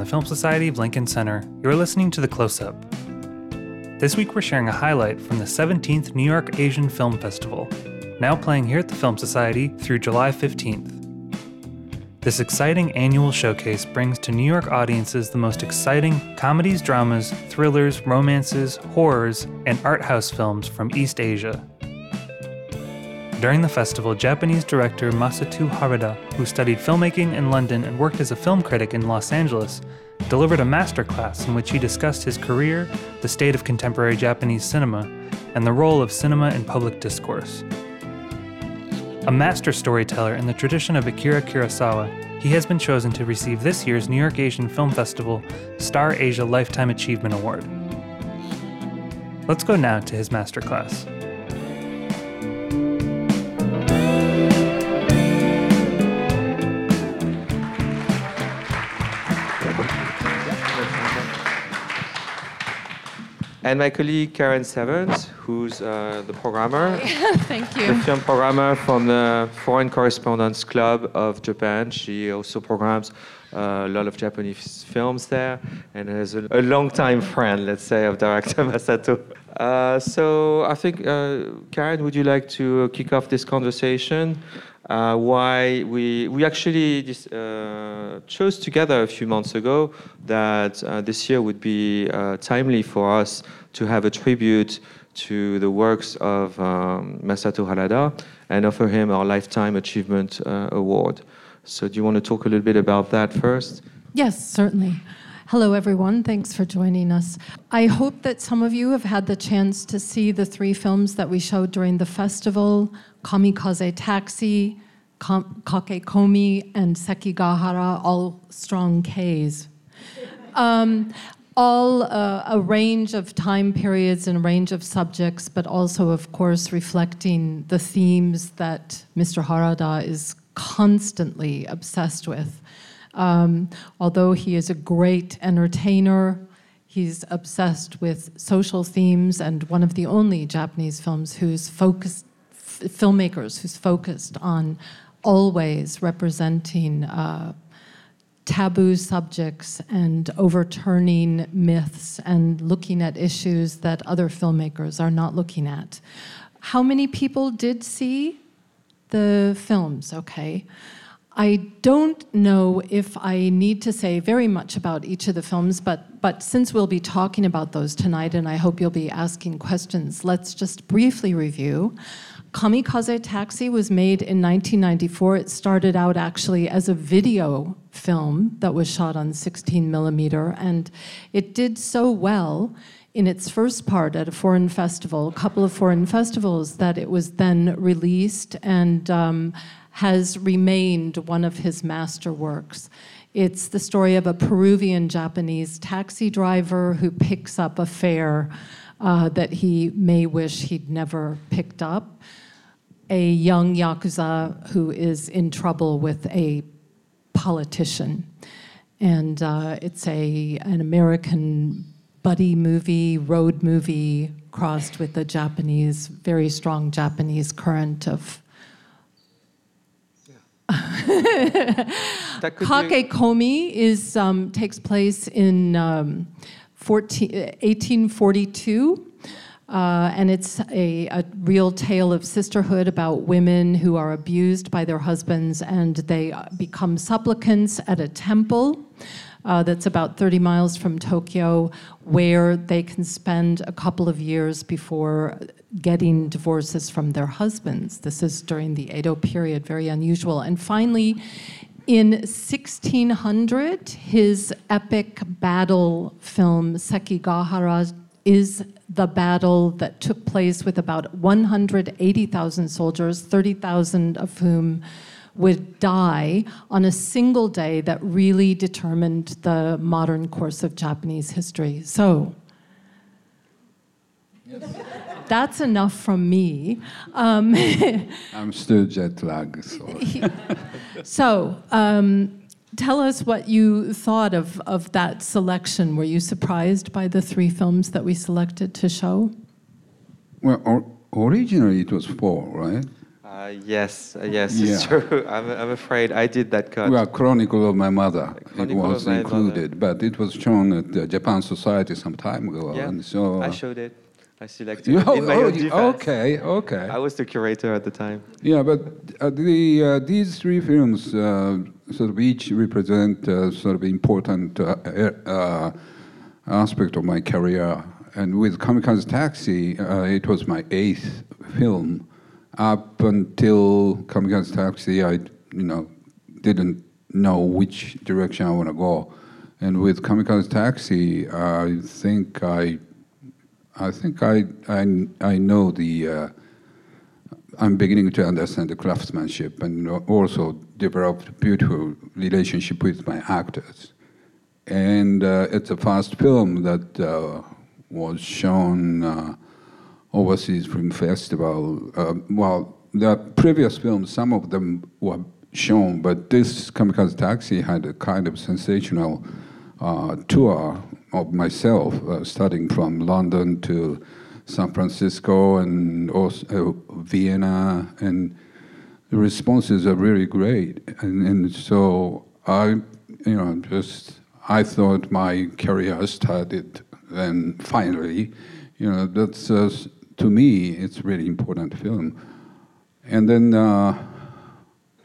the Film Society of Lincoln Center, you're listening to The Close Up. This week we're sharing a highlight from the 17th New York Asian Film Festival, now playing here at the Film Society through July 15th. This exciting annual showcase brings to New York audiences the most exciting comedies, dramas, thrillers, romances, horrors, and art house films from East Asia. During the festival, Japanese director Masato Harada, who studied filmmaking in London and worked as a film critic in Los Angeles, delivered a masterclass in which he discussed his career, the state of contemporary Japanese cinema, and the role of cinema in public discourse. A master storyteller in the tradition of Akira Kurosawa, he has been chosen to receive this year's New York Asian Film Festival Star Asia Lifetime Achievement Award. Let's go now to his masterclass. And my colleague Karen Severns, who's uh, the programmer. Thank you. The film programmer from the Foreign Correspondents Club of Japan. She also programs uh, a lot of Japanese films there and is a, a long-time friend, let's say, of director Masato. Uh, so I think, uh, Karen, would you like to kick off this conversation? Uh, why we we actually uh, chose together a few months ago that uh, this year would be uh, timely for us to have a tribute to the works of um, Masato Harada and offer him our Lifetime Achievement uh, Award. So, do you want to talk a little bit about that first? Yes, certainly. Hello, everyone. Thanks for joining us. I hope that some of you have had the chance to see the three films that we showed during the festival Kamikaze Taxi, Kakekomi, and Sekigahara, all strong Ks. Um, all uh, a range of time periods and a range of subjects, but also, of course, reflecting the themes that Mr. Harada is constantly obsessed with. Um, although he is a great entertainer, he's obsessed with social themes and one of the only Japanese films who's focused filmmakers who's focused on always representing uh, taboo subjects and overturning myths and looking at issues that other filmmakers are not looking at. How many people did see the films? Okay. I don't know if I need to say very much about each of the films, but, but since we'll be talking about those tonight and I hope you'll be asking questions, let's just briefly review. Kamikaze Taxi was made in 1994. It started out actually as a video film that was shot on 16 millimeter, and it did so well in its first part at a foreign festival, a couple of foreign festivals, that it was then released and um, has remained one of his masterworks. It's the story of a Peruvian Japanese taxi driver who picks up a fare uh, that he may wish he'd never picked up a young Yakuza who is in trouble with a politician. And uh, it's a, an American buddy movie, road movie, crossed with a Japanese, very strong Japanese current of. Kakekomi is um, takes place in um, 14, 1842 uh, and it's a, a, real tale of sisterhood about women who are abused by their husbands and they become supplicants at a temple uh, that's about 30 miles from Tokyo, where they can spend a couple of years before getting divorces from their husbands. This is during the Edo period, very unusual. And finally, in 1600, his epic battle film Sekigahara is the battle that took place with about 180,000 soldiers, 30,000 of whom would die on a single day that really determined the modern course of Japanese history. So, that's enough from me. Um, I'm still jet lagged. So, so um, tell us what you thought of, of that selection. Were you surprised by the three films that we selected to show? Well, or, originally it was four, right? Uh, yes, uh, yes, it's true. I'm, I'm afraid I did that cut. Well, Chronicle of My Mother. It was of My included, but it was shown at the Japan Society some time ago. yeah, And so, I uh, showed it. I selected you, it in my oh, own defense. okay, okay. I was the curator at the time. Yeah, but uh, the uh, these three films uh, sort of each represent uh, sort of important uh, uh, aspect of my career. And with Kamikaze Taxi, uh, it was my eighth film. Up until Kamikaze Taxi, I you know didn't know which direction I want to go. And with Kamikaze Taxi, I think I, I think I I, I know the. Uh, I'm beginning to understand the craftsmanship and also developed beautiful relationship with my actors. And uh, it's a first film that uh, was shown uh, overseas film festival. Uh, well, the previous films, some of them were shown, but this Kamikaze Taxi had a kind of sensational uh, tour of myself, uh, starting from London to San Francisco and also uh, Vienna, and the responses are really great. And, and so I, you know, just I thought my career started, and finally, you know, that's uh, to me it's really important film. And then. Uh,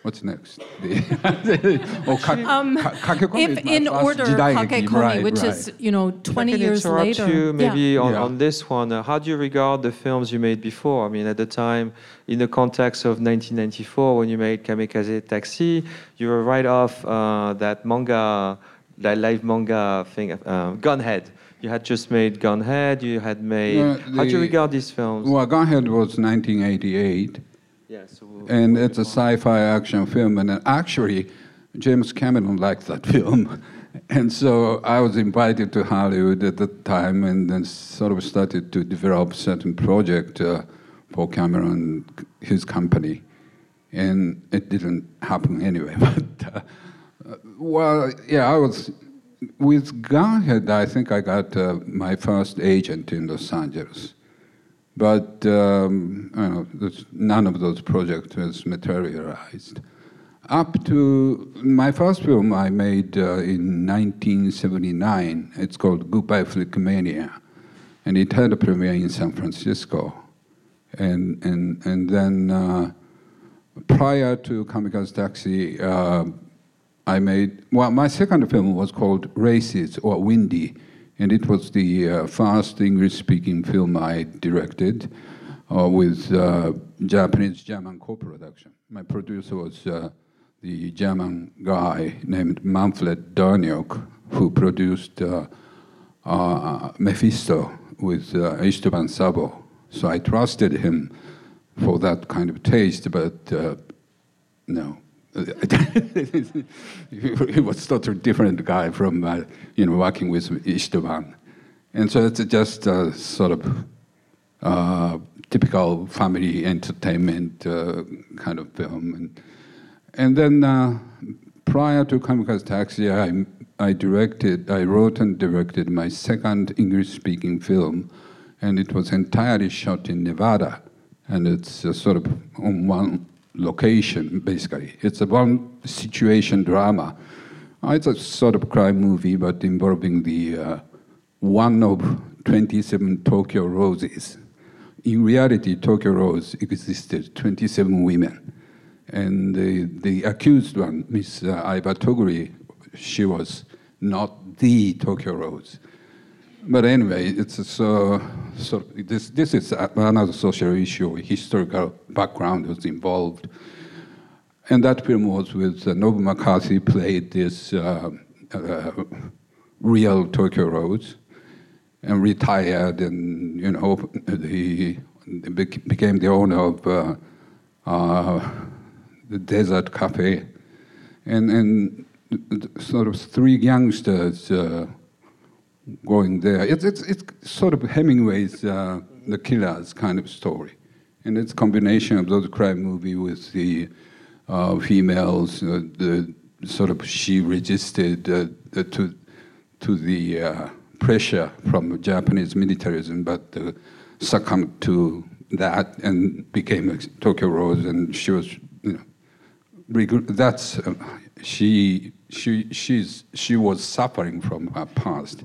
What's next? The- oh, ka- ka- kakekomi If my in order, jidaigeki, Kakekomi, right, which right. is you know If I 20 can years interrupt later. you maybe yeah. on, Yeah. on this one. Uh, how do you regard the films you made before? I mean, at the time, in the context of 1994, when you made Kamikaze Taxi, you were right off uh, that manga, that live manga thing, uh, Gunhead. You had just made Gunhead. You had made. Yeah, how do you regard these films? Well, Gunhead was 1988, yeah, so and it's a sci-fi action film. And actually, James Cameron liked that film, and so I was invited to Hollywood at the time, and then sort of started to develop certain project uh, for Cameron, his company, and it didn't happen anyway. But uh, well, yeah, I was with Gunhead. I think I got uh, my first agent in Los Angeles. But um, know, none of those projects has materialized. Up to my first film I made uh, in 1979, it's called Goodbye Flickmania, and it had a premiere in San Francisco. And, and, and then uh, prior to Kamikaze Taxi, uh, I made, well, my second film was called Races or Windy, and it was the uh, first English speaking film I directed uh, with uh, Japanese German co production. My producer was uh, the German guy named Manfred Durniok, who produced uh, uh, Mephisto with uh, Istvan Szabo. So I trusted him for that kind of taste, but no. He was totally different guy from uh, you know working with Istvan, and so it's just a sort of uh, typical family entertainment uh, kind of film, and and then uh, prior to Kamikaze Taxi, I I directed, I wrote and directed my second English-speaking film, and it was entirely shot in Nevada, and it's uh, sort of on one location, basically. It's a one situation drama. Uh, It's a sort of crime movie, but involving the uh, one of 27 Tokyo roses. In reality, Tokyo Rose existed 27 women. And the, the accused one, Miss uh, Iva Toguri, she was not the Tokyo Rose. But anyway, it's so, so this, this is another social issue, historical background was involved. And that film was with uh, Nobu McCarthy played this uh, uh, real Tokyo Rose and retired and, you know, he became the owner of uh, uh, the Desert Cafe. And, and sort of three youngsters uh, going there. It's, it's, it's sort of Hemingway's uh, The Killers kind of story. And it's a combination of those crime movie with the uh, females, uh, the sort of she resisted uh, to, to the uh, pressure from Japanese militarism, but uh, succumbed to that and became Tokyo Rose, and she was, you know, that's uh, she she she's she was suffering from her past,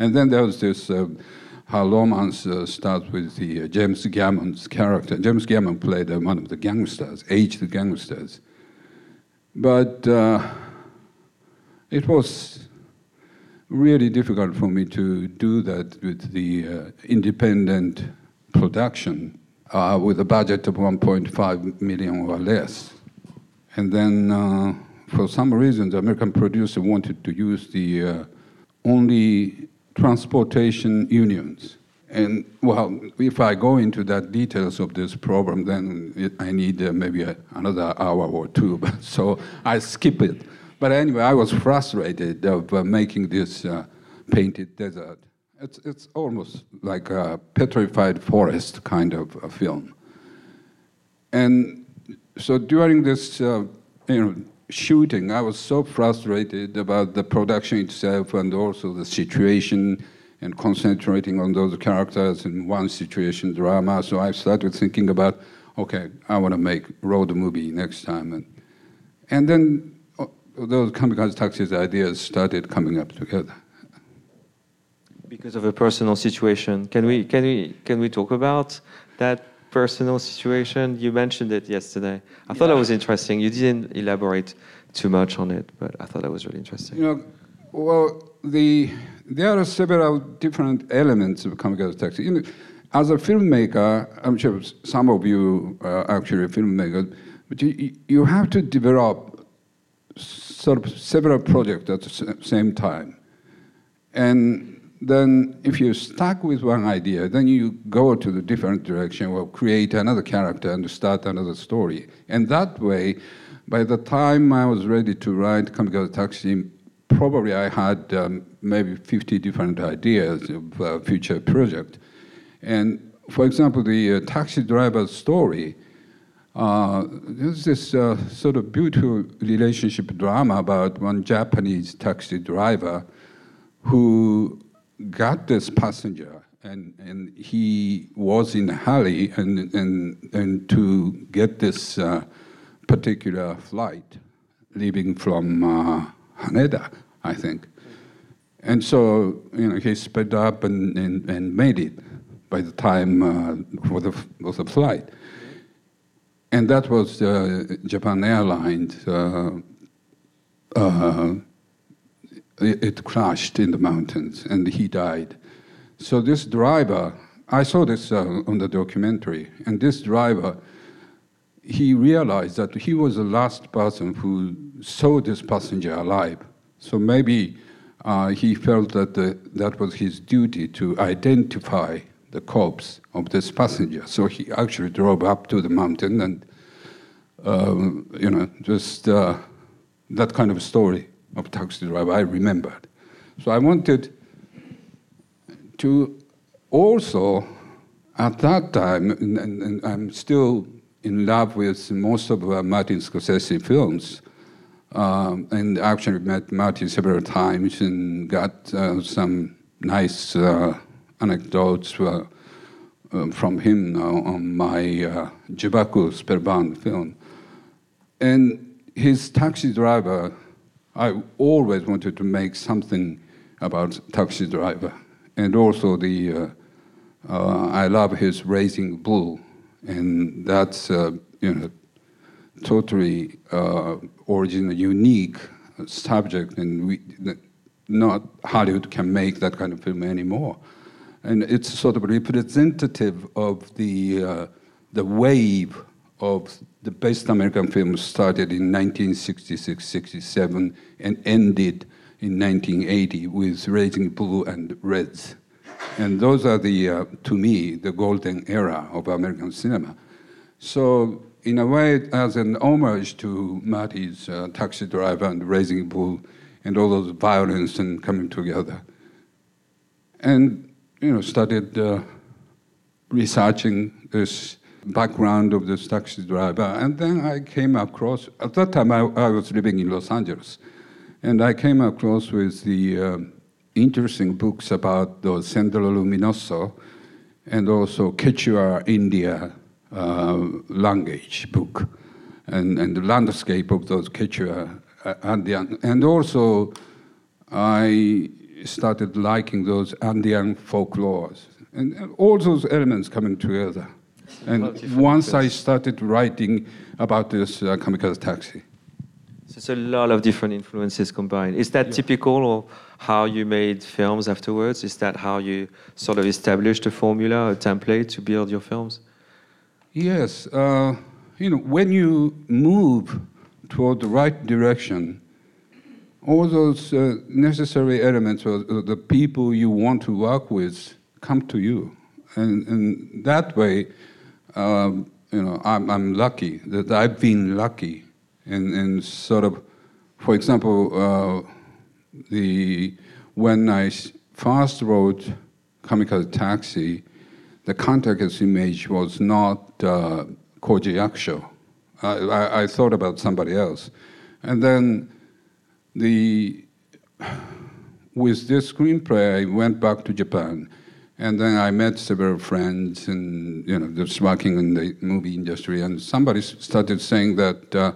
and then there was this. Uh, her romance uh, starts with the uh, James Gammon's character. James Gammon played uh, one of the gangsters, aged gangsters, but uh, it was really difficult for me to do that with the independent production with a budget of 1.5 million or less. And then, for some reason, the American producer wanted to use the only transportation unions. And well, if I go into that details of this problem, then it, I need uh, maybe a, another hour or two. But, so I skip it. But anyway, I was frustrated of uh, making this uh, painted desert. It's, it's almost like a petrified forest kind of a film. And so during this uh, you know, shooting, I was so frustrated about the production itself and also the situation and concentrating on those characters in one situation drama. So I started thinking about, okay, I want to make road movie next time. And, and then uh, those kamikaze taxis ideas started coming up together. Because of a personal situation, can we can we can we talk about that personal situation? You mentioned it yesterday. I thought that was interesting. You didn't elaborate too much on it, but I thought that was really interesting. You know, well, the there are several different elements of kamikaze taxi. You know, as a filmmaker, I'm sure some of you are actually filmmakers, but you, you have to develop sort of several projects at the same time. And then if you're stuck with one idea, then you go to the different direction or create another character and start another story. And that way, by the time I was ready to write Kamikaze Taxi, probably I had um, maybe 50 different ideas of uh, future project. And for example, the uh, taxi driver's story, uh, there's this uh, sort of beautiful relationship drama about one Japanese taxi driver who got this passenger and, and he was in hurry and, and, and to get this uh, particular flight leaving from uh, Haneda, I think. And so, you know, he sped up and, and, and made it by the time uh, for, the, for the flight. And that was uh, Japan Airlines. Uh, uh, it, crashed in the mountains and he died. So this driver, I saw this uh, on the documentary, and this driver, he realized that he was the last person who saw this passenger alive. So maybe uh, he felt that the, that was his duty to identify the corpse of this passenger. So he actually drove up to the mountain and, um, you know, just uh, that kind of story of taxi driver I remembered. So I wanted to also, at that time, and, and I'm still in love with most of uh, Martin Scorsese films, um, and actually met Martin several times and got uh, some nice uh, anecdotes uh, um, from him on my uh, Jubaku Spellbound film. And his taxi driver, I always wanted to make something about taxi driver. And also the, uh, uh, I love his Raging Bull, and that's, uh, you know, totally uh, original, unique subject, and we, not Hollywood can make that kind of film anymore and it's sort of representative of the uh, the wave of the best American films started in 1966, 67, and ended in 1980 with Raging Bull and Reds. And those are the, uh, to me, the golden era of American cinema. So, in a way, as an homage to Marty's uh, Taxi Driver and Raging Bull and all those violence and coming together. And you know, started uh, researching this background of this taxi driver. And then I came across, at that time I, I was living in Los Angeles, and I came across with the uh, interesting books about the Sendero Luminoso and also Quechua India uh, language book, and, and the landscape of those Quechua uh, Andean. And also, I started liking those Andean folklores, and all those elements coming together. And once I started writing about this uh, kamikaze taxi. So it's a lot of different influences combined. Is that yeah. typical of how you made films afterwards? Is that how you sort of established a formula, a template to build your films? Yes. Uh, you know, when you move toward the right direction, all those uh, necessary elements of the people you want to work with come to you. And, and that way, um, you know, I'm, I'm, lucky that I've been lucky and in sort of, for example, uh, the when I first wrote Kamikaze Taxi, the context image was not uh, Koji Yakusho. I, I, I, thought about somebody else. And then the, with this screenplay, I went back to Japan and then I met several friends and, you know, just working in the movie industry. And somebody started saying that uh,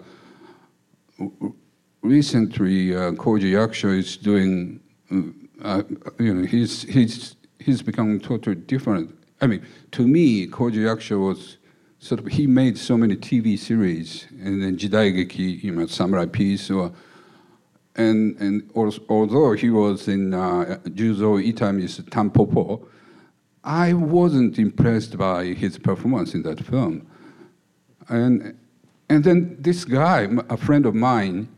recently uh, Koji Yakusho is doing, uh, uh, you know, he's, he's, he's become totally different. I mean, to me, Koji Yakusho was sort of, he made so many TV series, and then Jidaigeki, you know, Samurai Peace, or, and, and also, although he was in uh, Juzo Itami's Tampopo, I wasn't impressed by his performance in that film. And, and then this guy, a friend of mine,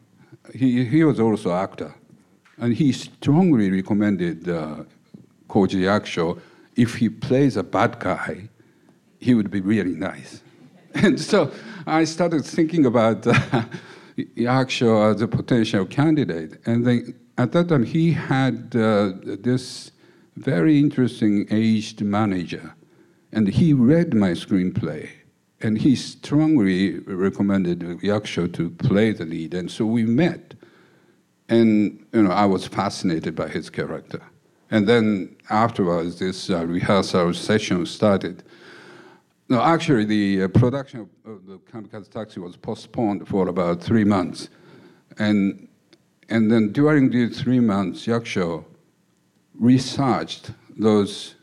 he, he was also actor. And he strongly recommended uh, Koji Yakusho. If he plays a bad guy, he would be really nice. And so I started thinking about uh, Yakusho as a potential candidate. And then at that time, he had uh, this very interesting aged manager. And he read my screenplay. And he strongly recommended Yakusho to play the lead. And so we met. And you know, I was fascinated by his character. And then afterwards, this uh, rehearsal session started. No, actually, the uh, production of, the Kamikaze Taxi was postponed for about three months. And, and then during these three months, Yakusho researched those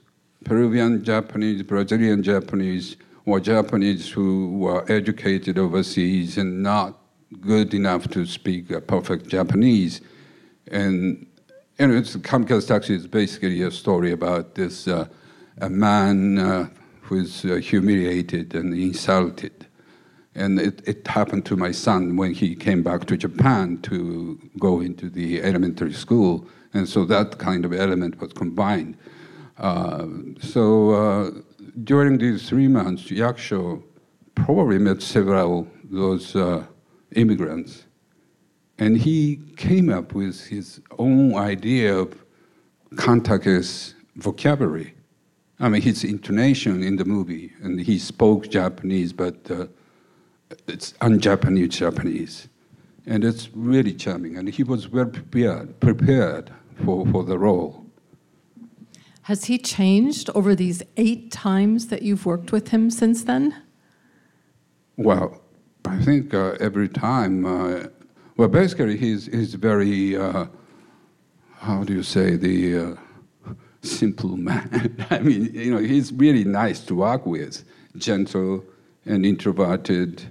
Peruvian Japanese, Brazilian Japanese, or Japanese who were educated overseas and not good enough to speak a perfect Japanese. And you know, it's, Kamikaze Taxi is basically a story about this uh, a man uh, who is uh, humiliated and insulted. And it, it happened to my son when he came back to Japan to go into the elementary school and so that kind of element was combined. Uh, so uh, during these three months, Yakusho probably met several those uh, immigrants, and he came up with his own idea of Kantake's vocabulary. I mean, his intonation in the movie, and he spoke Japanese, but uh, it's un-Japanese Japanese, and it's really charming. And he was well prepared, prepared for, for the role. Has he changed over these eight times that you've worked with him since then? Well, I think uh, every time, uh, well, basically, he's, he's very, uh, how do you say, the uh, simple man. I mean, you know, he's really nice to work with, gentle and introverted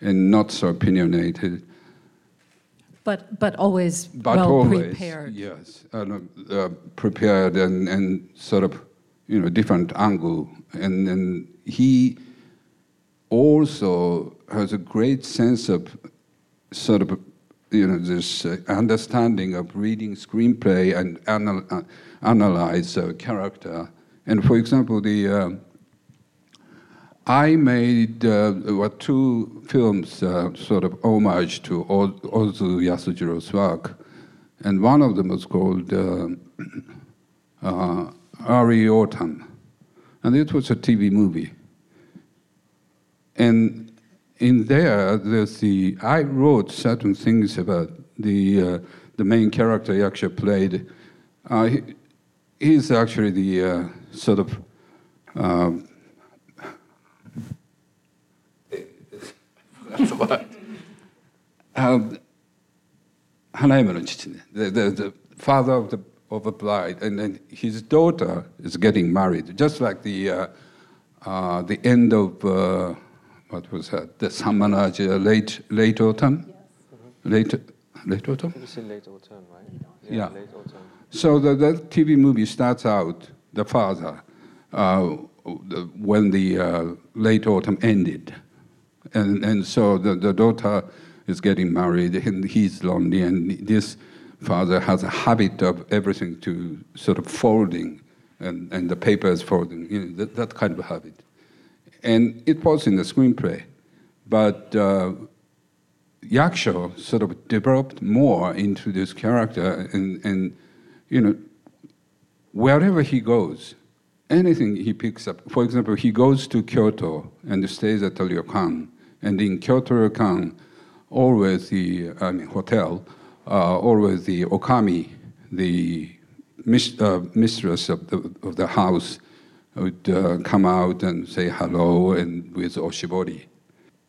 and not so opinionated. But, but always but well always, prepared. Yes, uh, prepared and, and sort of, you know, different angle. And, and he also has a great sense of sort of, you know, this uh, understanding of reading screenplay and anal- uh, analyze a character. And for example, the uh, I made uh, what two films, uh, sort of homage to Ozu Yasujiro's work, and one of them was called uh, uh, Early Autumn, and it was a TV movie. And in there, there's the I wrote certain things about the uh, the main character he actually played. Uh, he, he's actually the uh, sort of That's what. um, Hanaimaran the, father of the of a bride, and then his daughter is getting married, just like the uh, uh, the end of uh, what was that? The Samanaja uh, late late autumn, yes. mm-hmm. late late autumn. Late autumn, right? Yeah. yeah. Late autumn. So the, the, TV movie starts out the father uh, when the uh, late autumn ended and and so the, the daughter is getting married and he's lonely and this father has a habit of everything to sort of folding and, and the paper is folding, you know, that, that kind of habit. And it was in the screenplay, but uh, Yakusho sort of developed more into this character, and, and you know, wherever he goes, anything he picks up. For example, he goes to Kyoto and stays at the ryokan, and in Kyoto ryokan, always the I mean, hotel, uh, always the okami, the mis- uh, mistress of the, of the house, would uh, come out and say hello and with oshibori.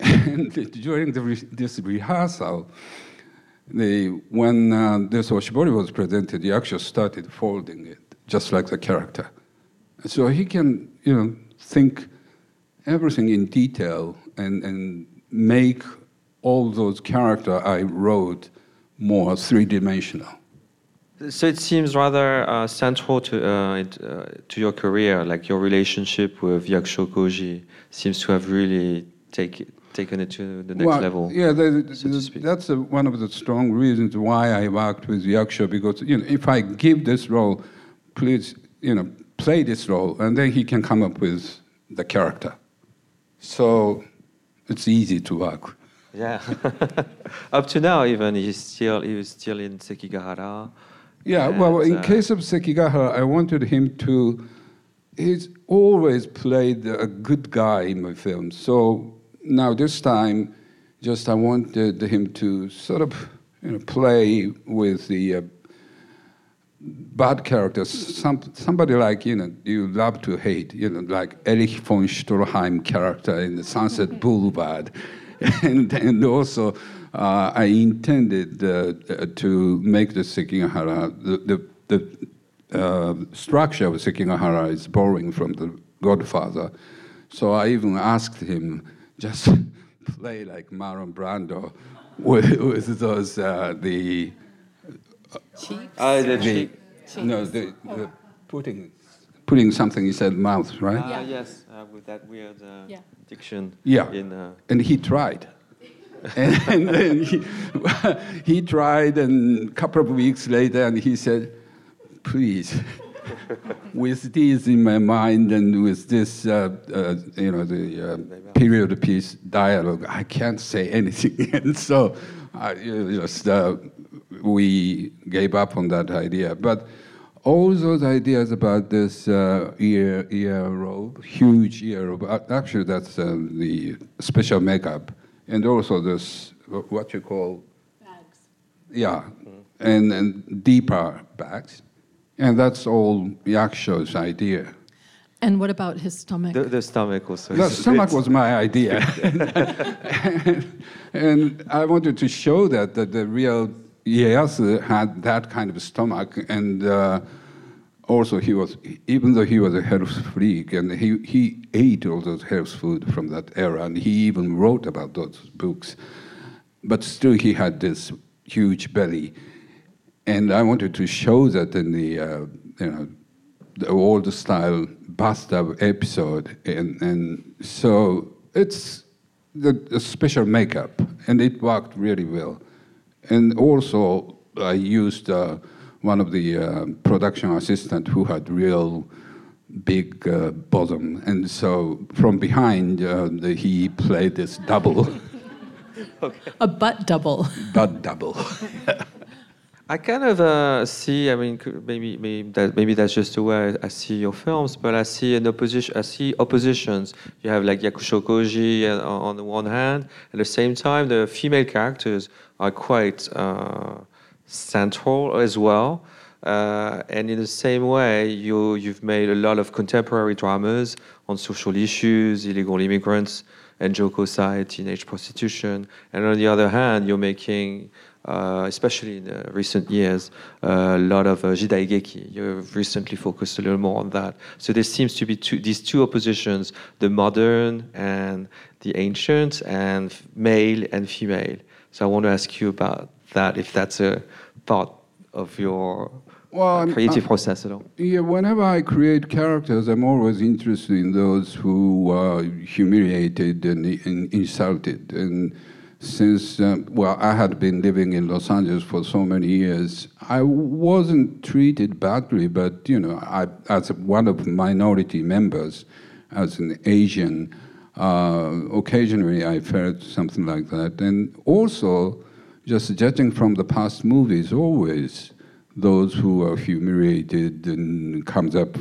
And during re- this rehearsal, the, when uh, this oshibori was presented, he actually started folding it, just like the character. So he can, you know, think everything in detail and, and make all those characters I wrote more three-dimensional. So it seems rather uh, central to uh, it, uh, to your career, like your relationship with Yakusho Koji seems to have really take, taken it to the next Well, level. Yeah, the, the- so to speak. that's one of the strong reasons why I worked with Yakusho because you know if I give this role, please you know play this role, and then he can come up with the character. So it's easy to work. Yeah. Up to now, even he's still he was still in Sekigahara. Yeah, well, in uh, case of Sekigahara, I wanted him to. He's always played a good guy in my films. So now this time, just I wanted him to sort of, you know, play with the uh, bad characters. Some somebody like you know you love to hate. You know, like Erich von Stroheim character in the Sunset Boulevard, and and also uh, I intended uh, uh, to make the Sekigahara the the, the uh, structure of Sekigahara is borrowing from the Godfather, so I even asked him just play like Marlon Brando with, with those uh, the Ah, the the, no, the, the putting, putting something in his mouth, right? Yeah. yes, uh, with that weird uh, Yeah. diction. Yeah. In, uh, and he tried. and, and then he, he tried, and a couple of weeks later, and he said, please, with this in my mind and with this, uh, uh, you know, the uh, period piece dialogue, I can't say anything. and so I, you know, just, uh, we gave up on that idea. But all those ideas about this uh, ear, ear robe, huge ear robe, uh, actually that's uh, the special makeup, and also this, what you call Bags. yeah, and, and deeper bags. And that's all Yakusho's idea. And what about his stomach? the, the stomach also. The stomach bit- was my idea. and I wanted to show that, that the real Ieyasu had that kind of stomach. And uh, also, he was, even though he was a health freak, and he, he ate all those health food from that era, and he even wrote about those books. But still, he had this huge belly. And I wanted to show that in the, uh, you know, the old style bathtub episode. And, and so it's the, the special makeup, and it worked really well. And also, I used uh, one of the uh, production assistant who had real big uh, bosom, and so from behind, uh, the, he played this double, A butt double. butt double. I kind of uh, see. I mean, maybe maybe that maybe that's just the way I, see your films. But I see an opposition. I see oppositions. You have like Yakusho Koji uh, on on the one hand. At the same time, the female characters are quite uh, central as well. Uh, and in the same way, you, you've made a lot of contemporary dramas on social issues, illegal immigrants, and Joko side, teenage prostitution. And on the other hand, you're making, uh, especially in recent years, uh, a lot of uh, jidaigeki. You've recently focused a little more on that. So there seems to be two, these two oppositions, the modern and the ancient, and male and female. So I want to ask you about that, if that's a part of your well, creative process at all? Yeah, whenever I create characters, I'm always interested in those who are humiliated and, and insulted. And since, um, well, I had been living in Los Angeles for so many years, I wasn't treated badly, but, you know, I, as one of minority members, as an Asian, uh, occasionally I felt something like that. And also, just judging from the past movies, always, those who are humiliated and comes up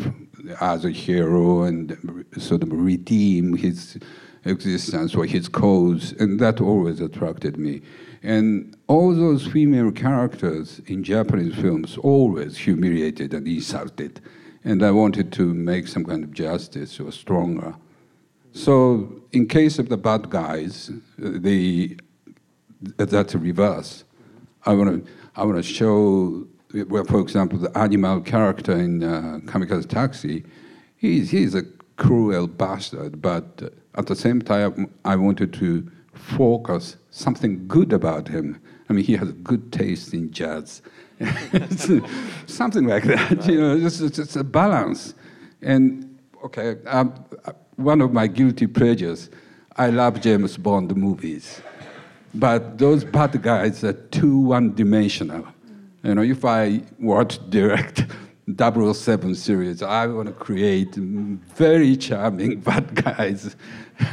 as a hero and sort of redeem his existence or his cause, and that always attracted me. And all those female characters in Japanese films always humiliated and insulted, and I wanted to make some kind of justice or stronger. So, in case of the bad guys, the that's a reverse. I want to I want to show well, for example, the animal character in uh, Kamikaze Taxi, he's, he's a cruel bastard, but at the same time, I wanted to focus something good about him. I mean, he has good taste in jazz. something like that, you know, it's, it's, it's a balance. And, okay, um, one of my guilty pleasures, I love James Bond movies. But those bad guys are too one dimensional. You know, if I were to direct 007 series, I want to create very charming bad guys.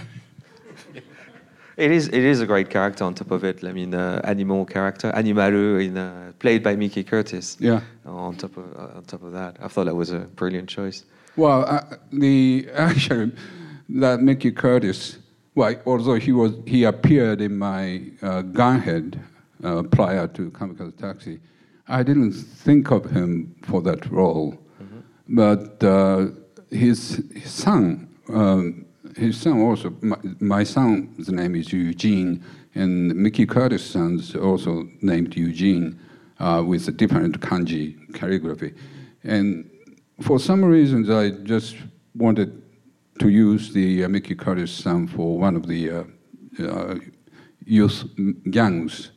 It is, it is a great character on top of it. I mean, uh, animal character, Animaru, in, uh, played by Mickey Curtis. Yeah. On top of uh, on top of that, I thought that was a brilliant choice. Well, uh, the actually that Mickey Curtis, well, although he was he appeared in my uh, Gunhead uh, prior to Kamikaze Taxi, I didn't think of him for that role, mm-hmm. but uh, his, his, son, um, his son also, my, my, son's name is Eugene, and Mickey Curtis' son's also named Eugene uh, with a different kanji calligraphy. And for some reasons, I just wanted to use the uh, Mickey Curtis son for one of the uh, uh, youth gangs.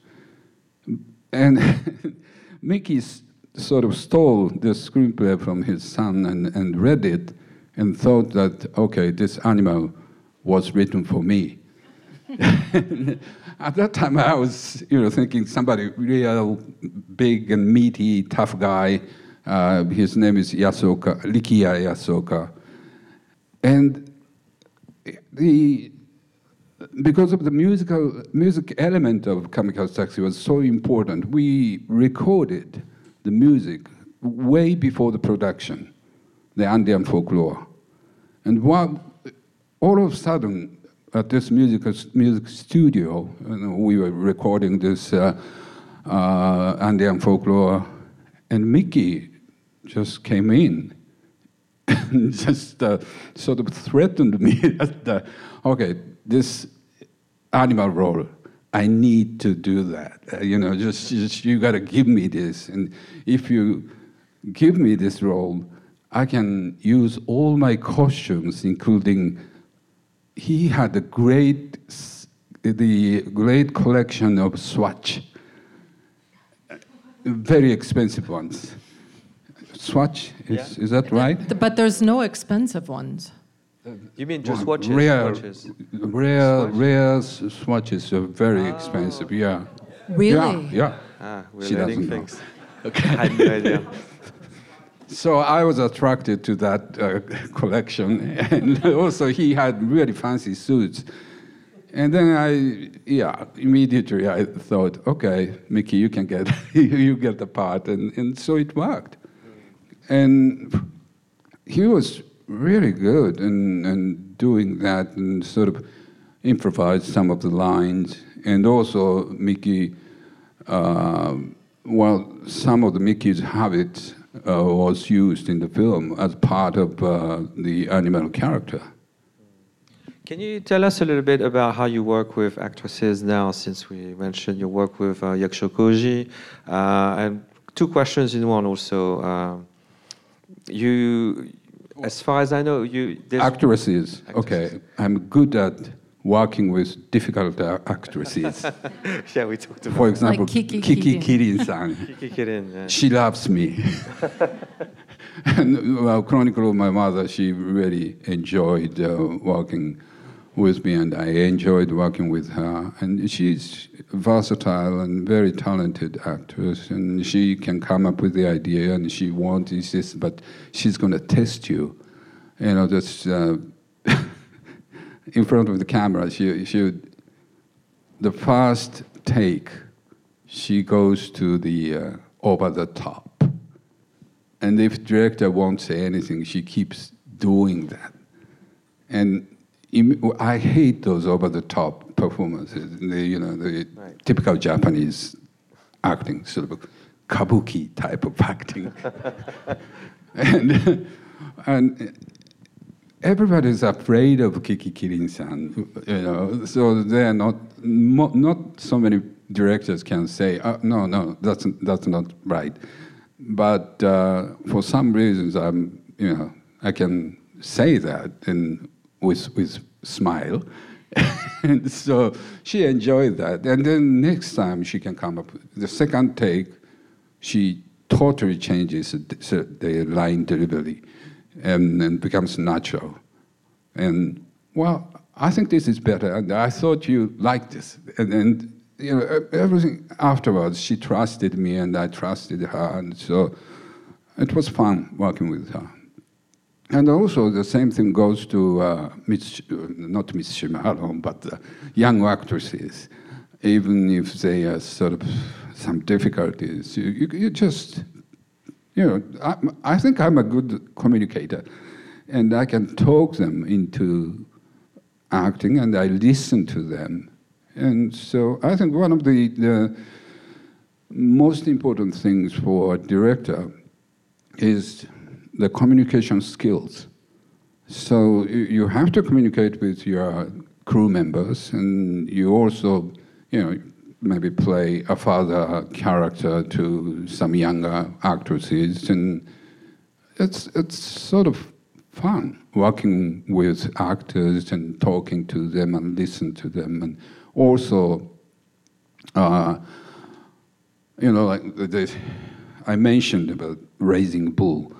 And Mickey sort of stole the screenplay from his son and, and read it and thought that, okay, this animal was written for me. At that time, I was, you know, thinking somebody real big and meaty, tough guy. Uh, his name is Yasuoka, Rikiya Yasuoka. And the because of the musical music element of Kamikaze Taxi was so important, we recorded the music way before the production, the Andean folklore. And while, all of a sudden, at this music, music studio, we were recording this uh, uh, Andean folklore, and Mickey just came in and just uh, sort of threatened me that, okay, this animal role. I need to do that. Uh, you know, just, just you got to give me this. And if you give me this role, I can use all my costumes, including. He had a great, the great collection of swatch, very expensive ones. Swatch, is, yeah. is that right? But there's no expensive ones. You mean just watches? Rare, watches. rare, rare swatches are very oh. expensive. Yeah. Really? Yeah. yeah. Ah, we're she learning things. Know. Okay. I had no idea. So I was attracted to that uh, collection, and also he had really fancy suits. And then I, yeah, immediately I thought, okay, Mickey, you can get, you get the part, and, and so it worked. And he was really good and and doing that and sort of improvise some of the lines. And also Mickey, uh, well, some of the Mickey's habits uh, was used in the film as part of uh, the animal character. Can you tell us a little bit about how you work with actresses now, since we mentioned your work with uh, Koji? Uh, and two questions in one also. Uh, you, as far as I know, you there's- Actresses, Actresses. okay. I'm good at working with difficult uh, actresses. yeah, we talked about For example, Kiki Kiki Kirin. Kirin-san. Kiki Kirin. yeah. she loves me. and well, Chronicle of My Mother, she really enjoyed uh, working with me, and I enjoyed working with her. And she's versatile and very talented actress, and she can come up with the idea, and she wants this, but she's going to test you. You know, just uh, in front of the camera, she, she the first take, she goes to the uh, over the top. And if director won't say anything, she keeps doing that. And I hate those over the top performances. The, you know, the Right. typical Japanese acting, sort of kabuki type of acting. and, and everybody's afraid of Kiki Kirin-san, you know. So they're not mo- not so many directors can say, uh, no, no, that's that's not right. But uh, for some reasons, I'm, you know, I can say that and with with smile. and so she enjoyed that. And then next time she can come up. The second take, she totally changes the, the line delivery and, and becomes natural. And well, I think this is better, and I thought you liked this. And, and you know, everything afterwards, she trusted me, and I trusted her, and so it was fun working with her. And also, the same thing goes to uh, Miss, not Miss Shimano, but uh, young actresses. Even if they are sort of some difficulties, you, you, you just, you know, I, I think I'm a good communicator, and I can talk them into acting, and I listen to them. And so I think one of the, the most important things for a director is the communication skills. So you- have to communicate with your crew members, and you also, you know, maybe play a father character to some younger actresses, and it's it's sort of fun working with actors and talking to them and listen to them, and also. Uh, you know, like I mentioned about Raging Bull.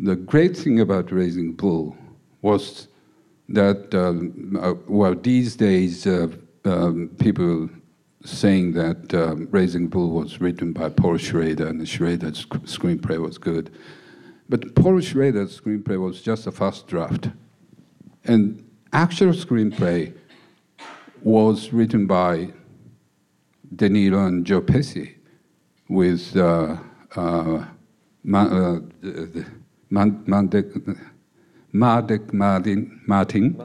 The great thing about Raging Bull was that, um, uh, well, these days, uh, um, people saying that um, Raging Bull was written by Paul Schrader and Schrader's sc- screenplay was good. But Paul Schrader's screenplay was just a first draft. And actual screenplay was written by De Niro and Joe Pesci with uh, uh, Ma, uh, the- the- Man, Mandek, Marek Martin, Martin.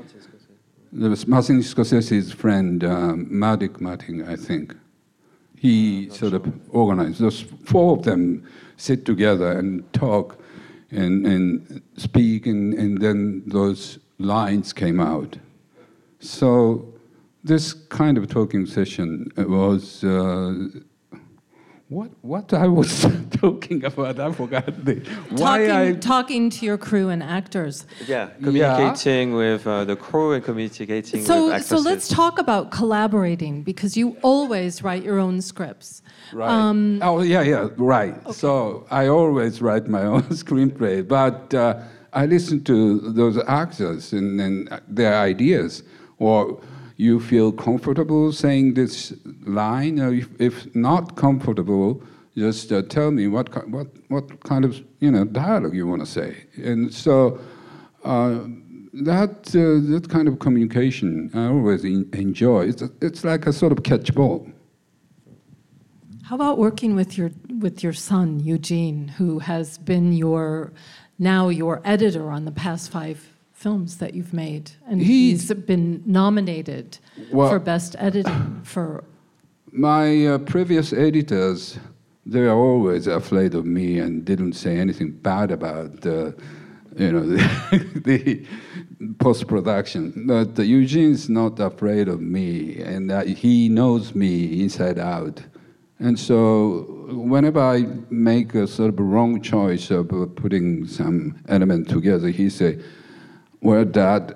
There was Martin Scorsese's friend, um, Mardik Martin, I think. He sort of organized. Those four of them sit together and talk and, and speak, and, and then those lines came out. So this kind of talking session was uh, what what I was talking about. I forgot the, why talking, I talking to your crew and actors. Yeah, communicating with uh, the crew and communicating with So, so let's talk about collaborating because you always write your own scripts. Right. Um, oh yeah, yeah, right. So I always write my own screenplay, but uh, I listen to those actors and, and their ideas. Or you feel comfortable saying this line, if, if not comfortable, just uh, tell me what what what kind of you know dialogue you want to say. And so. Uh, that uh, that kind of communication I always en- enjoy. It's, it's like a sort of catch ball. How about working with your with your son Eugene, who has been your now your editor on the past five films that you've made, and He's- he's been nominated Well- for best editing for. My uh, previous editors they were always afraid of me and didn't say anything bad about uh, you know the, the post production. But Eugene's not afraid of me, and uh, he knows me inside out. And so, whenever I make a sort of wrong choice of putting some element together, he say, "Well, Dad,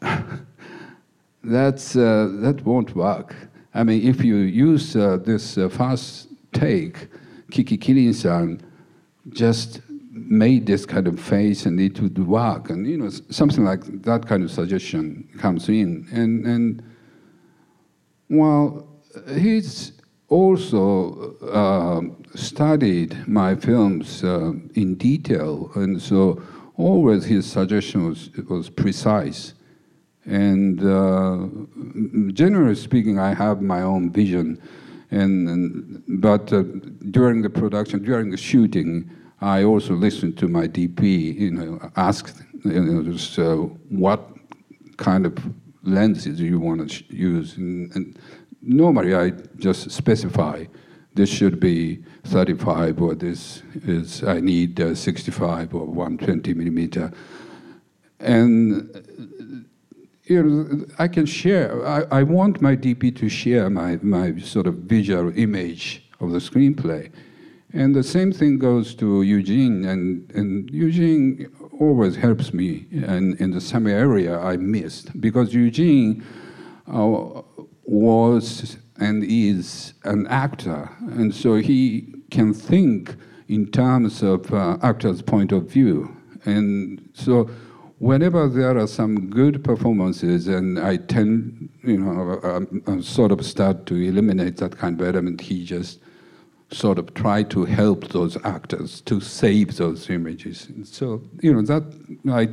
that's uh, that won't work. I mean, if you use uh, this uh, fast take, Kiki Kirin-san just made this kind of face and it would work, and you know, something like that kind of suggestion comes in, and and well, he's also uh, studied my films uh, in detail, and so always his suggestion was, was precise. And uh, generally speaking, I have my own vision. And, and but uh, during the production, during the shooting, I also listened to my DP. You know, asked you know, uh, what kind of lenses do you want to use, and, and normally I just specify this should be 35 or this is I need uh, 65 or 120 millimeter. And you know, I can share, I, I want my DP to share my, my sort of visual image of the screenplay. And the same thing goes to Eugene, and, and Eugene always helps me and in the same area I missed, because Eugene uh, was and is an actor, and so he can think in terms of uh, actor's point of view. And so whenever there are some good performances, and I tend, you know, I, um, sort of start to eliminate that kind of element, he just sort of try to help those actors to save those images. And so, you know, that I,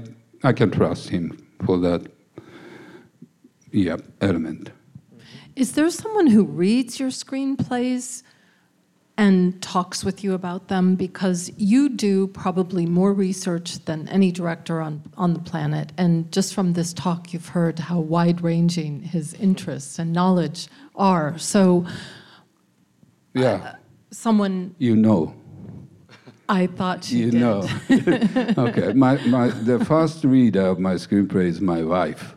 I can trust him for that yeah, element. Is there someone who reads your screenplays and talks with you about them? Because you do probably more research than any director on, on the planet. And just from this talk, you've heard how wide ranging his interests and knowledge are. So, yeah. Uh, someone. You know. I thought you did. know. okay. My, my, the first reader of my screenplay is my wife.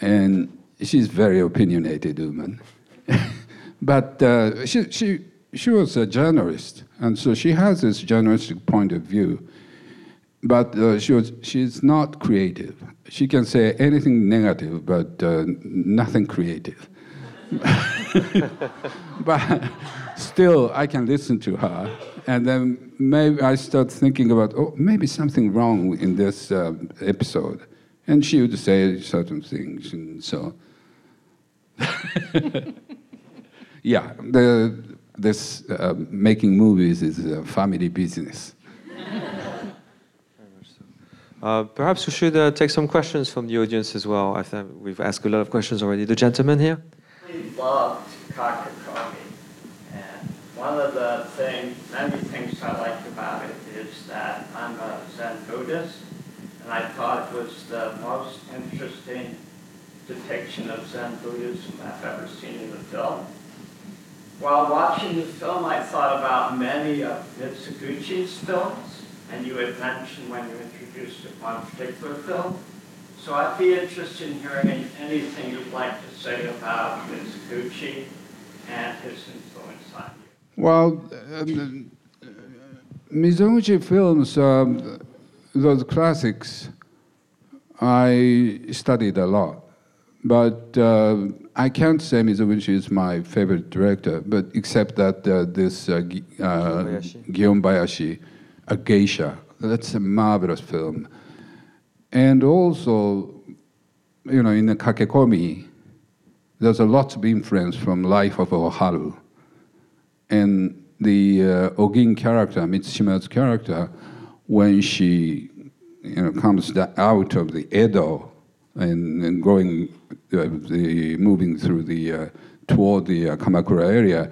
And she's very opinionated woman. but uh, she, she, she was a journalist, and so she has this journalistic point of view. But uh, she was, she's not creative. She can say anything negative, but uh, nothing creative. but still, I can listen to her, and then maybe I start thinking about, oh, maybe something wrong in this uh, episode, and she would say certain things, and so yeah, the, this uh, making movies is a family business. Uh, perhaps we should uh, take some questions from the audience as well. I think we've asked a lot of questions already. The gentleman here. We loved Kakekomi, and one of the things, many things I liked about it is that I'm a Zen Buddhist, and I thought it was the most interesting depiction of Zen Buddhism I've ever seen in a film. While watching the film, I thought about many of Mizoguchi's films, and you had mentioned when you introduced one particular film. So I'd be interested in hearing anything you'd like to say about Mizoguchi and his influence on you. Well, um, Mizoguchi films, um, those classics, I studied a lot. But uh, I can't say Mizoguchi is my favorite director, but except that uh, this uh, uh Gion Bayashi, A Geisha, that's a marvelous film. And also, you know, in the Kakekomi, there's a lot of influence from Life of Oharu. And the uh, Ogin character, Mitsushima's character, when she you know, comes out of the Edo and, and going, uh, the, moving through the, uh, toward the uh, Kamakura area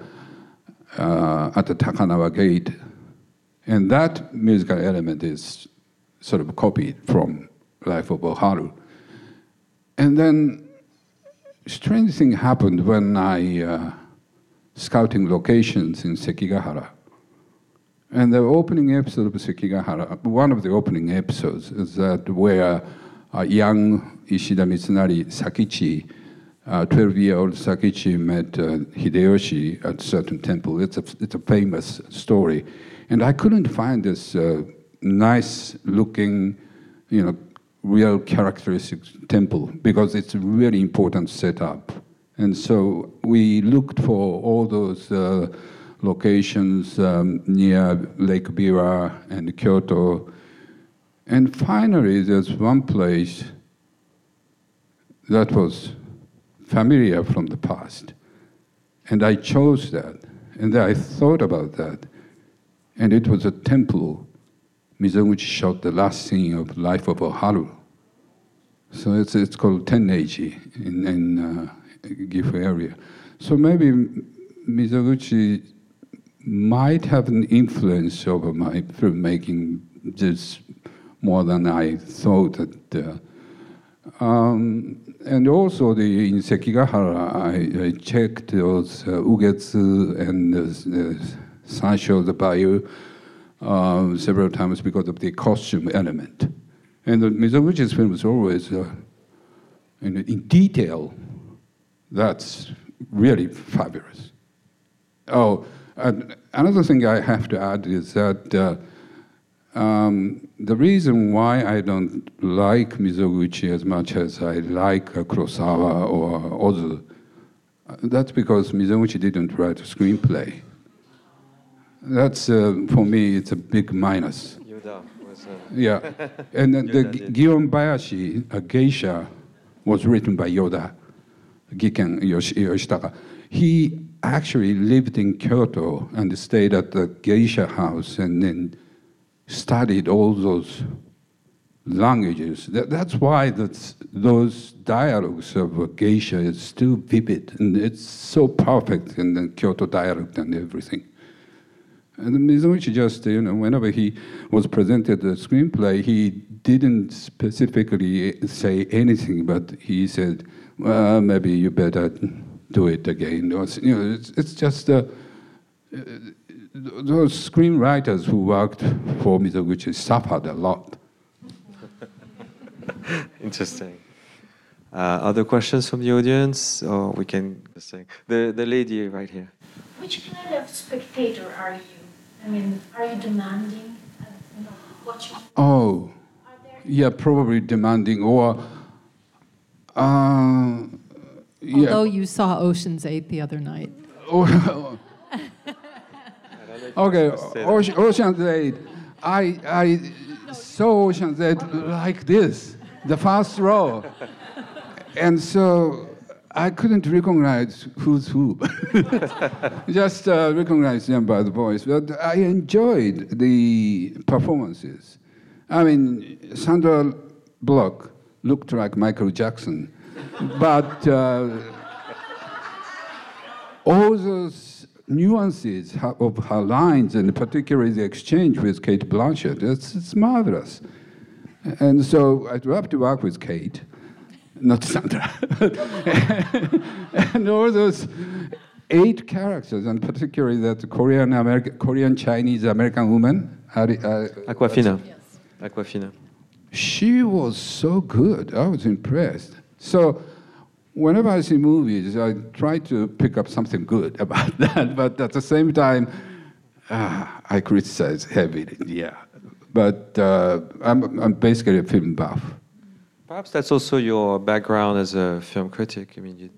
at the Takanawa Gate. And that musical element is sort of copied from Life of Oharu. And then strange thing happened when I uh, scouting locations in Sekigahara. And the opening episode of Sekigahara, one of the opening episodes, is that where young Ishida Mitsunari Sakichi, 12 year old Sakichi, met uh, Hideyoshi at a certain temple. It's a, it's a famous story. And I couldn't find this uh, nice looking, you know, real characteristic temple because it's a really important setup. And so we looked for all those uh, locations um, near Lake Biwa and Kyoto. And finally, there's one place that was familiar from the past. And I chose that. And I thought about that. And it was a temple Mizoguchi shot the last scene of Life of Oharu. So it's, it's called Tenneiji in, in uh, Gifu area. So maybe Mizoguchi might have an influence over my filmmaking just more than I thought. That, uh, um, and also the, in Sekigahara, I, I checked those uh, Ugetsu and uh, Sansho the Bailiff uh, several times because of the costume element. And the Mizoguchi's film is always uh, in, in detail. That's really fabulous. Oh, another thing I have to add is that uh, um, the reason why I don't like Mizoguchi as much as I like uh, Kurosawa or Ozu, uh, that's because Mizoguchi didn't write a screenplay. That's, uh, for me, it's a big minus. Yoda was. Uh, Yeah, and then the Gion Bayashi, a geisha, was written by Yoda, Giken Yoshi- Yoshitaka. He actually lived in Kyoto and stayed at the geisha house and then studied all those languages. That, that's why that's, those dialogues of geisha is still vivid and it's so perfect in the Kyoto dialect and everything. And Mizoguchi just, you know, whenever he was presented the screenplay, he didn't specifically say anything, but he said, well, maybe you better do it again. Or, you know, it's, it's just uh, those screenwriters who worked for Mizoguchi suffered a lot. Interesting. Uh, other questions from the audience, or we can just say the the lady right here. Which kind of spectator are you? I mean, are you demanding? Uh, you know, watching? Oh, Are yeah, probably demanding or. Uh, yeah. Although you saw Ocean's 8 the other night. Okay. Ocean, Ocean's Eight. I, I saw Ocean's Eight like this, the first row. and so I couldn't recognize who's who. Just uh, recognize them by the voice. But I enjoyed the performances. I mean, Sandra Bullock looked like Michael Jackson, but uh, all those nuances of her lines, and particularly the exchange with Cate Blanchett, it's, it's marvelous. And so I'd love to work with Kate, not Sandra. and all those eight characters, and particularly that Korean American, Korean Chinese American woman. Ari- uh, Awkwafina. Awkwafina. she was so good. I was impressed. So, whenever I see movies, I try to pick up something good about that. But at the same time, uh, I criticize heavily. Yeah, but uh, I'm, I'm basically a film buff. Perhaps that's also your background as a film critic. I mean, you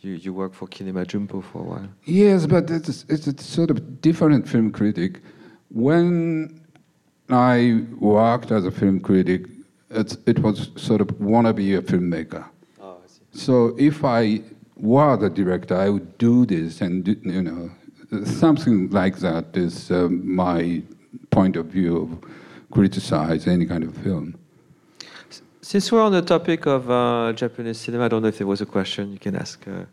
you, you work for Kinema Junpo for a while. Yes, but it's, it's a sort of different film critic. When I worked as a film critic, it's, it was sort of wanna be a filmmaker. So if I were the director, I would do this, and you know, something like that is um, my point of view of criticize any kind of film. Since we're on the topic of uh, Japanese cinema, I don't know if there was a question you can ask. Uh,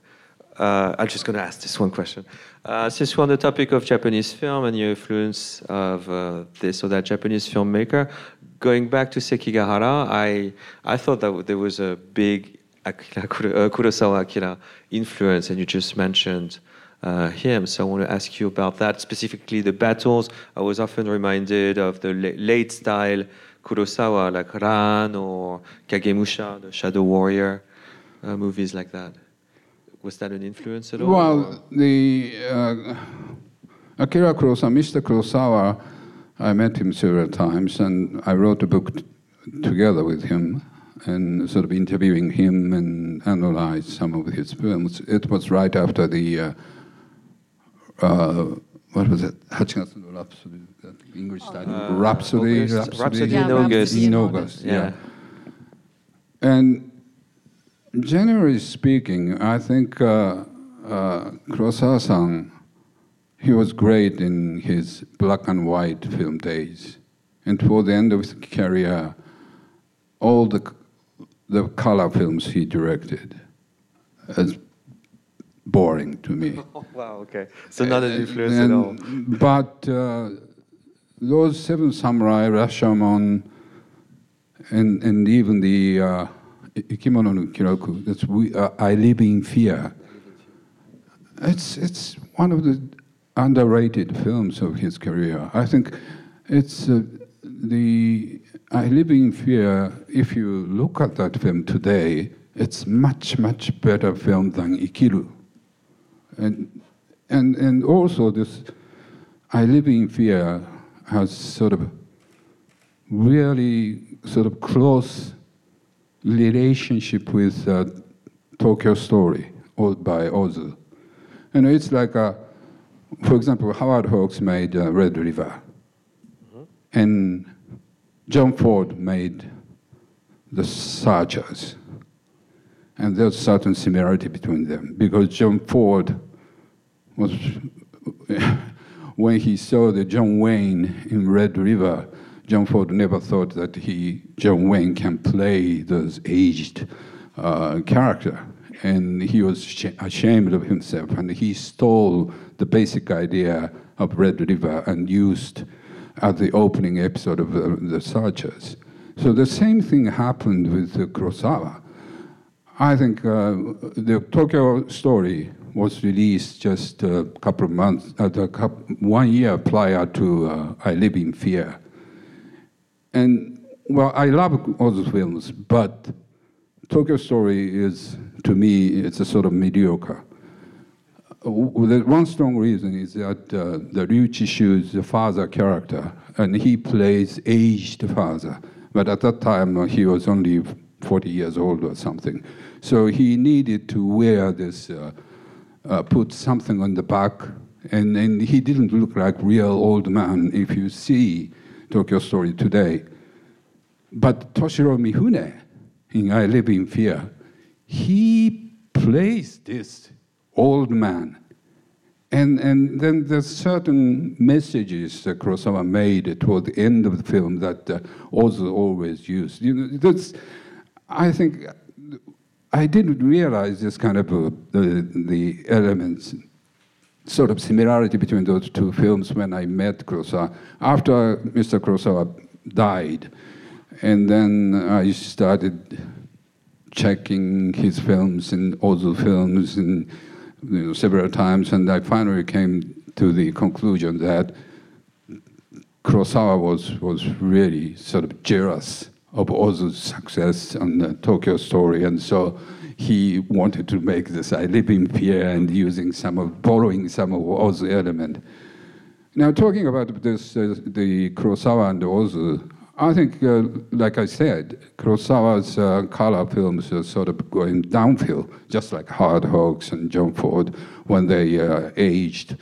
uh, I'm just going to ask this one question. Uh, since we're on the topic of Japanese film and your influence of uh, this or that Japanese filmmaker, going back to Sekigahara, I I thought that there was a big Akira, uh, Kurosawa Akira influence, and you just mentioned uh, him. So I want to ask you about that, specifically the battles. I was often reminded of the la- late style Kurosawa, like Ran or Kagemusha, the Shadow Warrior, uh, movies like that. Was that an influence at all? Well, the uh, Akira Kurosawa, Mr. Kurosawa, I met him several times, and I wrote a book t- together with him, and sort of interviewing him and analyzed some of his films. It was right after the uh, uh, what was it? 8月の Rhapsody, that English title. Uh, Rhapsody, August- Rhapsody, Rhapsody Yeah, in August. In in August, yeah. yeah. And generally speaking, I think uh, uh, Kurosawa-san, he was great in his black and white film days. And toward the end of his career, all the, the color films he directed as boring to me. Oh, wow, okay. So not an And- influence at all. But uh, those Seven Samurai, Rashomon, and, and even the uh, Ikimono no Kiroku, that's we, uh, I Live in Fear. It's, it's one of the underrated films of his career. I think it's uh, the I Live in Fear, if you look at that film today, it's much, much better film than Ikiru. And, and, and also this I Live in Fear has sort of really sort of close relationship with uh, Tokyo Story by Ozu. And it's like, a, for example, Howard Hawks made uh, Red River, and John Ford made The Searchers. And there's certain similarity between them. Because John Ford was when he saw the John Wayne in Red River, John Ford never thought that he John Wayne can play those aged uh, character, and he was ashamed of himself, and he stole the basic idea of Red River and used at the opening episode of uh, The Searchers. So the same thing happened with uh, Kurosawa. I think uh, the Tokyo Story was released just a couple of months, uh, a coup one year prior to uh, I Live in Fear. And well, I love all those films, but Tokyo Story is, to me, it's a sort of mediocre. One strong reason is that uh, the is the father character, and he plays aged father. But at that time, uh, he was only 40 years old or something. So he needed to wear this, uh, uh, put something on the back, and, and he didn't look like real old man if you see Tokyo Story today. But Toshiro Mifune in I Live in Fear, he plays this old man. And, and then there's certain messages that Kurosawa made toward the end of the film that uh, Ozu always used. You know, that's, I think I didn't realize this kind of uh, the, the elements, sort of similarity between those two films when I met Kurosawa. After Mr. Kurosawa died, and then I started checking his films and Ozu films and you know, several times, and I finally came to the conclusion that Kurosawa was, was really sort of jealous of Ozu's success on the Tokyo Story, and so he wanted to make this I Live in Fear and using some of, borrowing some of Ozu element. Now, talking about this, uh, the Kurosawa and Ozu, I think, uh, like I said, Kurosawa's uh, color films are sort of going downhill, just like Howard Hawks and John Ford. When they uh, aged,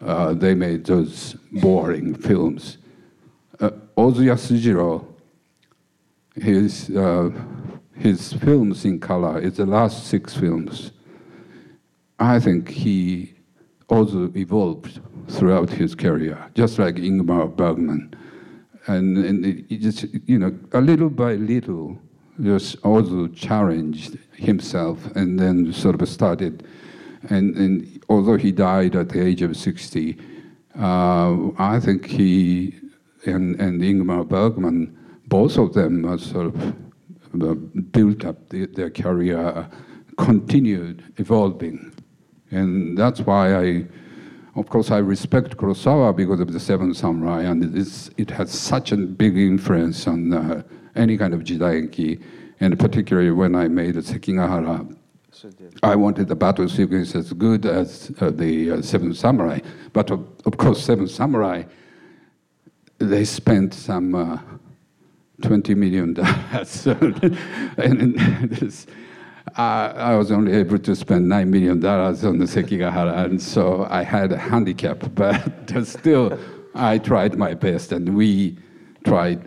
uh, they made those boring films. Uh, Ozu Yasujiro, his, uh, his films in color, is the last six films. I think he also evolved throughout his career, just like Ingmar Bergman. And, and it, just, you know, a little by little, just also challenged himself and then sort of started. And, and although he died at the age of 60, uh, I think he and, and Ingmar Bergman, both of them sort of uh, built up the, their career, continued evolving And that's why I, of course, I respect Kurosawa because of the Seven Samurai, and it has such a big influence on uh, any kind of jidaigeki, and particularly when I made Sekigahara. I wanted the battle sequence as good as uh, the uh, Seven Samurai, but of, of, course, Seven Samurai, they spent some uh, 20 million dollars. and this, I was only able to spend $9 million on the Sekigahara, and so I had a handicap, but still, I tried my best, and we tried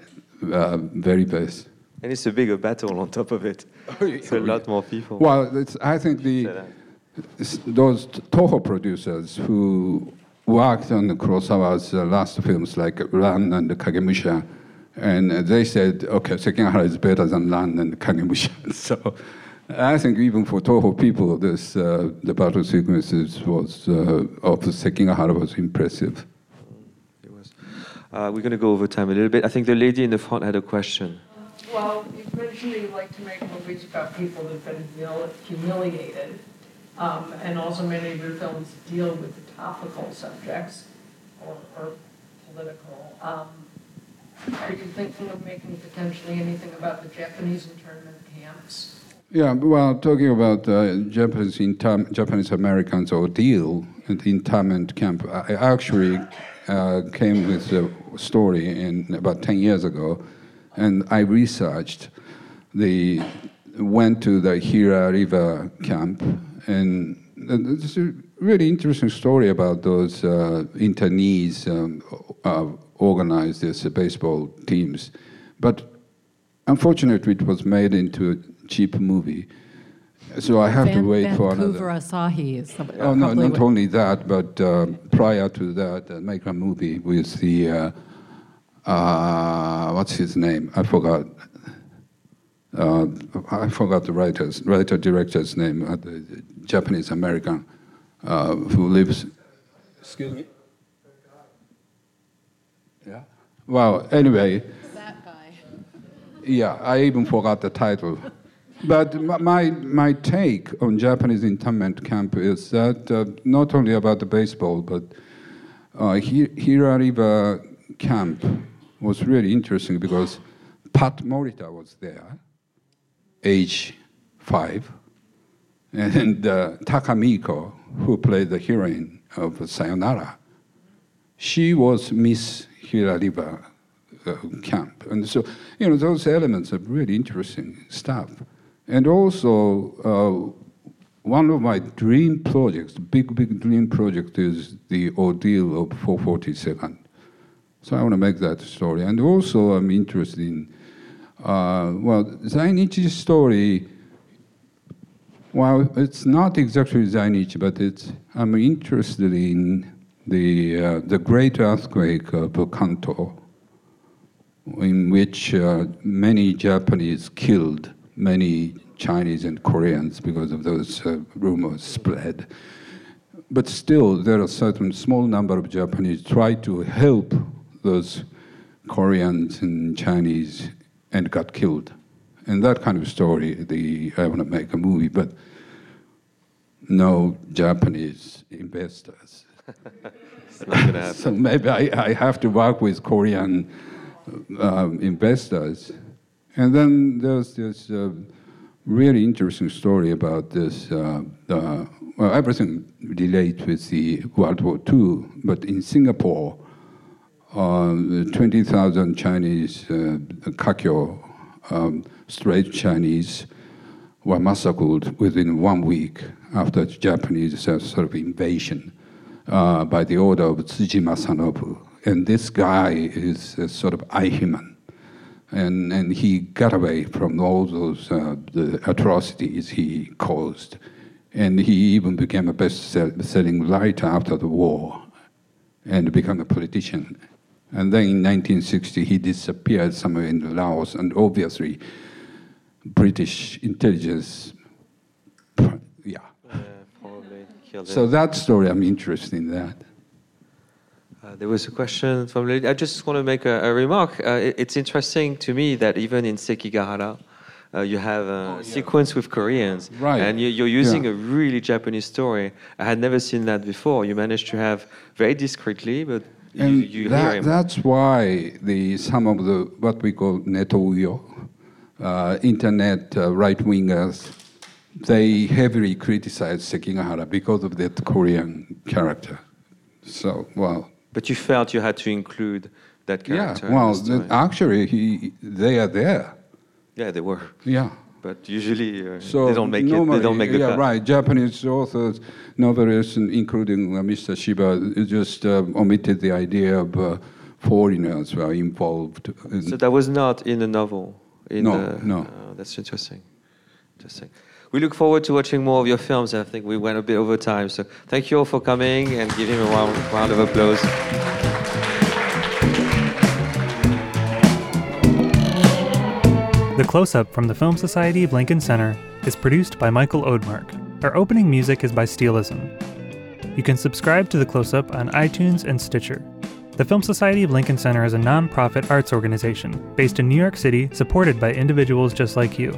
uh, very best. And it's a bigger battle on top of it. it's a lot more people. Well, I think the those Toho producers who worked on the Kurosawa's uh, last films like Ran and Kagemusha, and they said, okay, Sekigahara is better than Ran and Kagemusha. so I think even for Toho people, this uh, the battle sequences was uh, of Sekigahara was impressive. It was. Uh, we're going to go over time a little bit. I think the lady in the front had a question. Well, you mentioned that you like to make movies about people who've been humiliated, um, and also many of your films deal with the topical subjects or, or political. Um, are you thinking of making potentially anything about the Japanese internment camps? Yeah, well, talking about uh, Japanese Japanese Americans ordeal at the internment camp, I actually uh, came with a story in about ten years ago, and I researched the went to the Gila River camp, and it's a really interesting story about those uh, internees um, uh, organized as baseball teams, but unfortunately, it was made into cheap movie. So I have Van, to wait Vancouver for another. Asahi is the, Oh no! Not what, only that, but uh, prior to that, uh, make a movie with the uh, uh, what's his name? I forgot. Uh, I forgot the writer's writer director's name. Uh, the Japanese American who lives. Excuse me. Yeah. Well, anyway. That guy. Yeah, I even forgot the title. But my, my take on Japanese internment camp is that uh, not only about the baseball, but uh, River camp was really interesting because Pat Morita was there, age five, and uh, Takamiko, who played the heroine of Sayonara, she was Miss River uh, camp. And so, you know, those elements are really interesting stuff. And also, uh, one of my dream projects, big, big dream project, is the ordeal of 442nd. So I want to make that story. And also, I'm interested in, uh, well, Zainichi's story, well, it's not exactly Zainichi, but it's, I'm interested in the, uh, the great earthquake of Kanto, in which uh, many Japanese killed many Chinese and Koreans because of those uh, rumors spread. But still, there are a certain small number of Japanese try to help those Koreans and Chinese and got killed. And that kind of story, the, I want to make a movie, but no Japanese investors. so maybe I, I, have to work with Korean um, investors. And then there's this uh, really interesting story about this. Uh, uh, well, everything relates with the World War II, but in Singapore, uh, 20,000 Chinese uh, Kakyo, um, straight Chinese, were massacred within one week after Japanese sort of invasion uh, by the order of Tsuji Masanobu. And this guy is a sort of Eichmann and and he got away from all those uh, the atrocities he caused, and he even became a best-selling writer after the war, and became a politician. And then in 1960 he disappeared somewhere in Laos, and obviously British intelligence, yeah. yeah so that story, I'm interested in that. Uh, there was a question from Lady I just want to make a, a remark. Uh, it, it's interesting to me that even in Sekigahara, uh, you have a Oh, yeah. sequence with Koreans, Right. and you, you're using Yeah. a really Japanese story. I had never seen that before. You managed to have very discreetly, but And you hear that, him. that's why the some of the what we call netouyo, uh, internet uh, right wingers, they heavily criticize Sekigahara because of that Korean character. So well, But you felt you had to include that character. yeah. Well, the actually, he they are there. yeah, they were. Yeah. But usually uh, So they don't make it. They don't make the yeah, cut. right. Japanese authors, novelists, including uh, Mr. Shiba, just uh, omitted the idea of uh, foreigners were involved. in- So that was not in the novel. In No, the, no. uh, that's interesting. Interesting. We look forward to watching more of your films. I think we went a bit over time. So thank you all for coming and give him a round, round of applause. The Close Up from the Film Society of Lincoln Center is produced by Michael Odemark. Our opening music is by Steelism. You can subscribe to The Close Up on iTunes and Stitcher. The Film Society of Lincoln Center is a nonprofit arts organization based in New York City supported by individuals just like you.